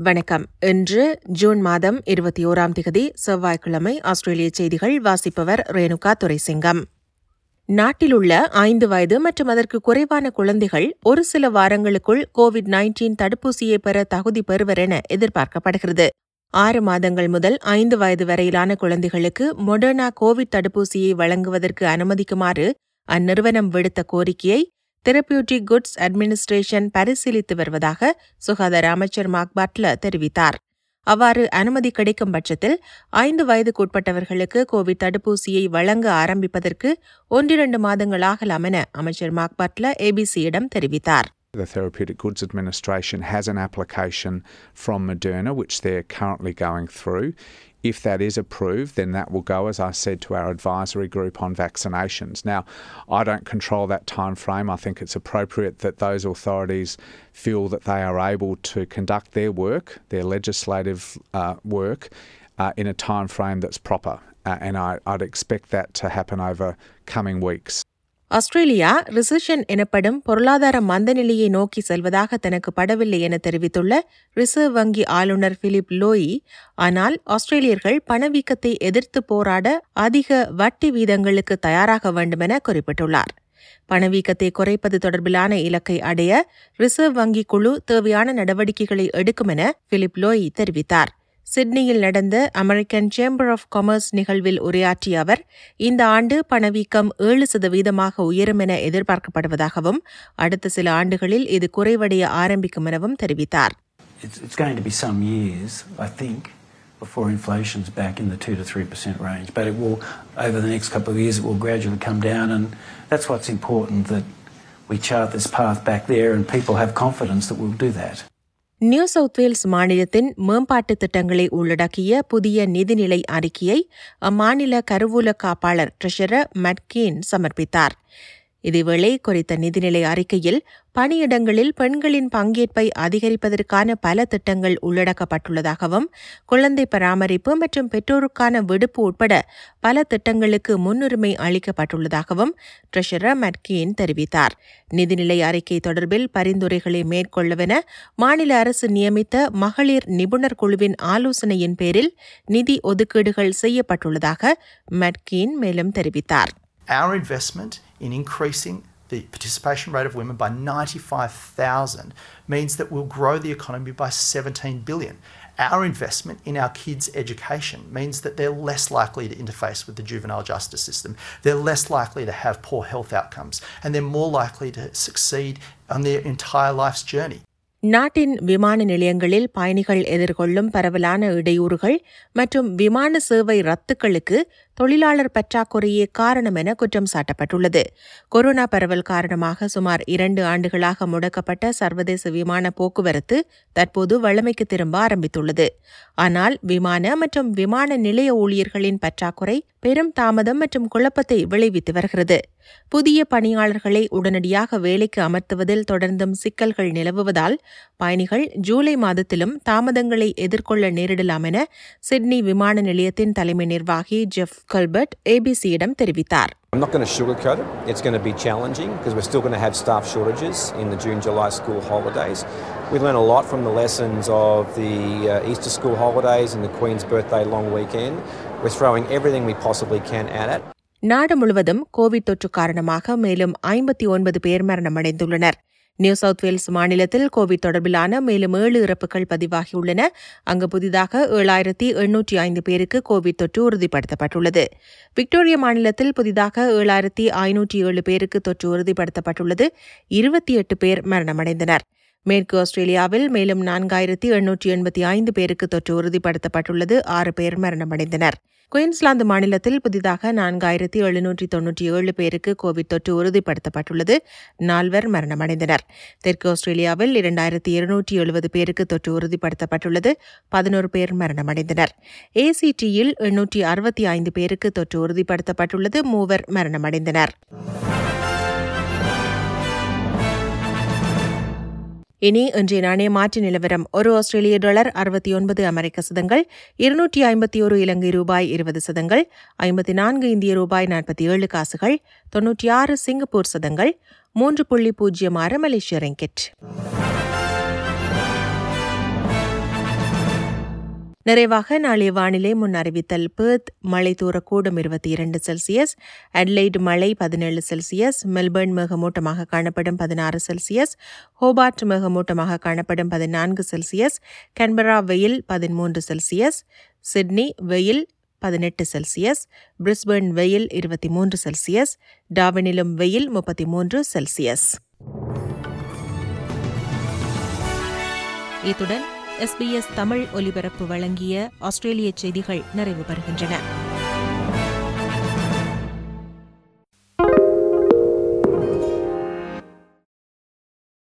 வணக்கம். இன்று ஜூன் மாதம் இருபத்தி ஓராம் திகதி செவ்வாய்க்கிழமை ஆஸ்திரேலிய செய்திகள் வாசிப்பவர் ரேணுகா துரைசிங்கம். நாட்டிலுள்ள ஐந்து வயது மற்றும் அதற்கு குறைவான குழந்தைகள் ஒரு சில வாரங்களுக்குள் கோவிட் நைன்டீன் தடுப்பூசியை பெற தகுதி பெறுவர் என எதிர்பார்க்கப்படுகிறது. ஆறு மாதங்கள் முதல் ஐந்து வயது வரையிலான குழந்தைகளுக்கு மொடர்னா கோவிட் தடுப்பூசியை வழங்குவதற்கு அனுமதிக்குமாறு அந்நிறுவனம் விடுத்த கோரிக்கையை தெரபியூட்டிக் குட்ஸ் அட்மினிஸ்ட்ரேஷன் பரிசீலித்து வருவதாக சுகாதார அமைச்சர் மார்க் பட்லர் தெரிவித்தார் அவ்வாறு அனுமதி கிடைக்கும் பட்சத்தில் ஐந்து வயதுக்குட்பட்டவர்களுக்கு கோவிட் தடுப்பூசியை வழங்க ஆரம்பிப்பதற்கு ஒன்றிரண்டு மாதங்கள் ஆகலாம் என அமைச்சர் மார்க் பட்லர் ஏபிசியிடம் தெரிவித்தார் The Therapeutic Goods Administration has an application from Moderna, which they're currently going through. If that is approved, then that will go, as I said, to our advisory group on vaccinations. Now, I don't control that time frame. I think it's appropriate that those authorities feel that they are able to conduct their work, their legislative uh, work, uh, in a time frame that's proper. Uh, and I, I'd expect that to happen over coming weeks. Australia recession எனப்படும் பொருளாதார மந்தநிலையை நோக்கி செல்வதாக தனக்கு படவில்லை என தெரிவித்துள்ள reserve வங்கி ஆளுநர் பிலிப் லோயி ஆனால் ஆஸ்திரேலியர்கள் பணவீக்கத்தை எதிர்த்து போராட அதிக வட்டி வீதங்களுக்கு தயாராக வேண்டும் என குறிப்பிட்டுள்ளார். பணவீக்கத்தை குறைப்பது தொடர்பிலான இலக்கை அடைய ரிசர்வ் வங்கி குழு தேவையான நடவடிக்கைகளை எடுக்கும் என பிலிப் லோயி தெரிவித்தார். சிட்னியில் நடந்த அமெரிக்கன் சேம்பர் ஆஃப் காமர்ஸ் நிகழ்வில் உரையாற்றிய அவர் இந்த ஆண்டு பணவீக்கம் ஏழு சதவீதமாக உயரும் என எதிர்பார்க்கப்படுவதாகவும் அடுத்த சில ஆண்டுகளில் இது குறைவடைய ஆரம்பிக்கும் எனவும் தெரிவித்தார் It's, it's going to be some years, I think, before inflation's back in the 2 to 3% range. But it will, over the next couple of years, it will gradually come down. And that's what's important that we chart this path back there and people have confidence that we'll do that. New South Wales மாநிலத்தின் மேம்பாட்டு திட்டங்களை உள்ளடக்கிய புதிய நிதிநிலை அறிக்கையை அம்மாநில கருவூல காப்பாளர் ட்ரெஷரர் மட்கீன் சமர்ப்பித்தார். இதேவேளை குறித்த நிதிநிலை அறிக்கையில் பணியிடங்களில் பெண்களின் பங்கேற்பை அதிகரிப்பதற்கான பல திட்டங்கள் உள்ளடக்கப்பட்டுள்ளதாகவும் குழந்தை பராமரிப்பு மற்றும் பெற்றோருக்கான விடுப்பு உட்பட பல திட்டங்களுக்கு முன்னுரிமை அளிக்கப்பட்டுள்ளதாகவும் ட்ரெஷரர் மட்கீன் தெரிவித்தார். நிதிநிலை அறிக்கை தொடர்பில் பரிந்துரைகளை மேற்கொள்ளவென மாநில அரசு நியமித்த மகளிர் நிபுணர் குழுவின் ஆலோசனையின் பேரில் நிதி ஒதுக்கீடுகள் செய்யப்பட்டுள்ளதாக மட்கீன் மேலும் தெரிவித்தார். Our investment in increasing the participation rate of women by 95,000 means that we'll grow the economy by 17 billion. Our investment in our kids' education means that they're less likely to interface with the juvenile justice system. They're less likely to have poor health outcomes, and they're more likely to succeed on their entire life's journey. நாட்டின் விமான நிலையங்களில் பயணிகள் எதிர்கொள்ளும் பரவலான இடையூறுகள் மற்றும் விமான சேவை ரத்துக்களுக்கு தொழிலாளர் பற்றாக்குறையே காரணம் என குற்றம் சாட்டப்பட்டுள்ளது. கொரோனா பரவல் காரணமாக சுமார் இரண்டு ஆண்டுகளாக முடக்கப்பட்ட சர்வதேச விமான போக்குவரத்து தற்போது வழமைக்கு திரும்ப ஆரம்பித்துள்ளது. ஆனால் விமான மற்றும் விமான நிலைய ஊழியர்களின் பற்றாக்குறை பெரும் தாமதம் மற்றும் குழப்பத்தை விளைவித்து வருகிறது. புதிய பணியாளர்களை உடனடியாக வேலைக்கு அமர்த்துவதில் தொடர்ந்தும் சிக்கல்கள் நிலவுவதால் பயணிகள் ஜூலை மாதத்திலும் தாமதங்களை எதிர்கொள்ள நேரிடலாம் என சிட்னி விமான நிலையத்தின் தலைமை நிர்வாகி ஜெஃப் கல்பர்ட் ஏபிசியிடம் தெரிவித்தார் I'm not going to sugarcoat it. It's going to be challenging because we're still going to have staff shortages in the June July school holidays. We learn a lot from the lessons of the uh, Easter school holidays and the Queen's birthday long weekend. We're throwing everything we possibly can at it. நாடு முழுவதும் Covid தொற்று காரணமாக மேலும் ஐம்பத்தி ஒன்பது பேர் மரணமடைந்துள்ளனர் New South Wales மாநிலத்தில் கோவிட் தொடர்பிலான மேலும் ஏழு இறப்புகள் பதிவாகியுள்ளன. அங்கு புதிதாக ஏழாயிரத்தி எண்ணூற்றி ஐந்து பேருக்கு கோவிட் தொற்று உறுதிப்படுத்தப்பட்டுள்ளது. விக்டோரியா மாநிலத்தில் புதிதாக ஏழாயிரத்தி ஐநூற்றி ஏழு பேருக்கு தொற்று உறுதிப்படுத்தப்பட்டுள்ளது. இருபத்தி எட்டு பேர் மரணமடைந்தனர். மேற்கு ஆஸ்திரேலியாவில் மேலும் நான்காயிரத்தி எண்ணூற்றி எண்பத்தி ஐந்து பேருக்கு தொற்று உறுதிப்படுத்தப்பட்டுள்ளது. ஆறு பேர் மரணமடைந்தனர். குயின்ஸ்லாந்து மாநிலத்தில் புதிதாக நான்காயிரத்தி எழுநூற்றி தொன்னூற்றி ஏழு பேருக்கு கோவிட் தொற்று உறுதிப்படுத்தப்பட்டுள்ளது. நால்வர் மரணமடைந்தனர். தெற்கு ஆஸ்திரேலியாவில் இரண்டாயிரத்தி இருநூற்றி எழுபது பேருக்கு தொற்று உறுதிப்படுத்தப்பட்டுள்ளது. பதினோரு பேர் மரணமடைந்தனர். ஏசிடியில் எண்ணூற்றி அறுபத்தி ஐந்து பேருக்கு தொற்று உறுதிப்படுத்தப்பட்டுள்ளது. மூவர் மரணமடைந்தனர். இனி இன்றைய நாணய மாற்று நிலவரம். ஒரு ஆஸ்திரேலிய டாலர் அறுபத்தி ஒன்பது அமெரிக்க சதங்கள் இருநூற்றி ஐம்பத்தி ஒரு இலங்கை ரூபாய் இருபது சதங்கள் ஐம்பத்தி நான்கு இந்திய ரூபாய் நாற்பத்தி ஏழு காசுகள் தொன்னூற்றி ஆறு சிங்கப்பூர் சதங்கள் மூன்று புள்ளி பூஜ்ஜியம் ஆறு மலேசிய ரெங்கெட். நிறைவாக நாளைய வானிலை முன் அறிவித்தல் பேர்த் மழை தூரக்கூடும் இருபத்தி இரண்டு செல்சியஸ் அட்லைட் மழை பதினேழு செல்சியஸ் மெல்பர்ன் மேகமூட்டமாக காணப்படும் பதினாறு செல்சியஸ் ஹோபார்ட் மேகமூட்டமாக காணப்படும் பதினான்கு செல்சியஸ் கன்பரா வெயில் பதிமூன்று செல்சியஸ் சிட்னி வெயில் பதினெட்டு செல்சியஸ் பிரிஸ்பர்ன் வெயில் இருபத்தி மூன்று செல்சியஸ் டாவினிலும் வெயில் முப்பத்தி மூன்று செல்சியஸ். இத்துடன் எஸ்பிஎஸ் தமிழ் ஒலிபரப்பு வழங்கிய ஆஸ்திரேலிய செய்திகள் நிறைவு பெறுகின்றன.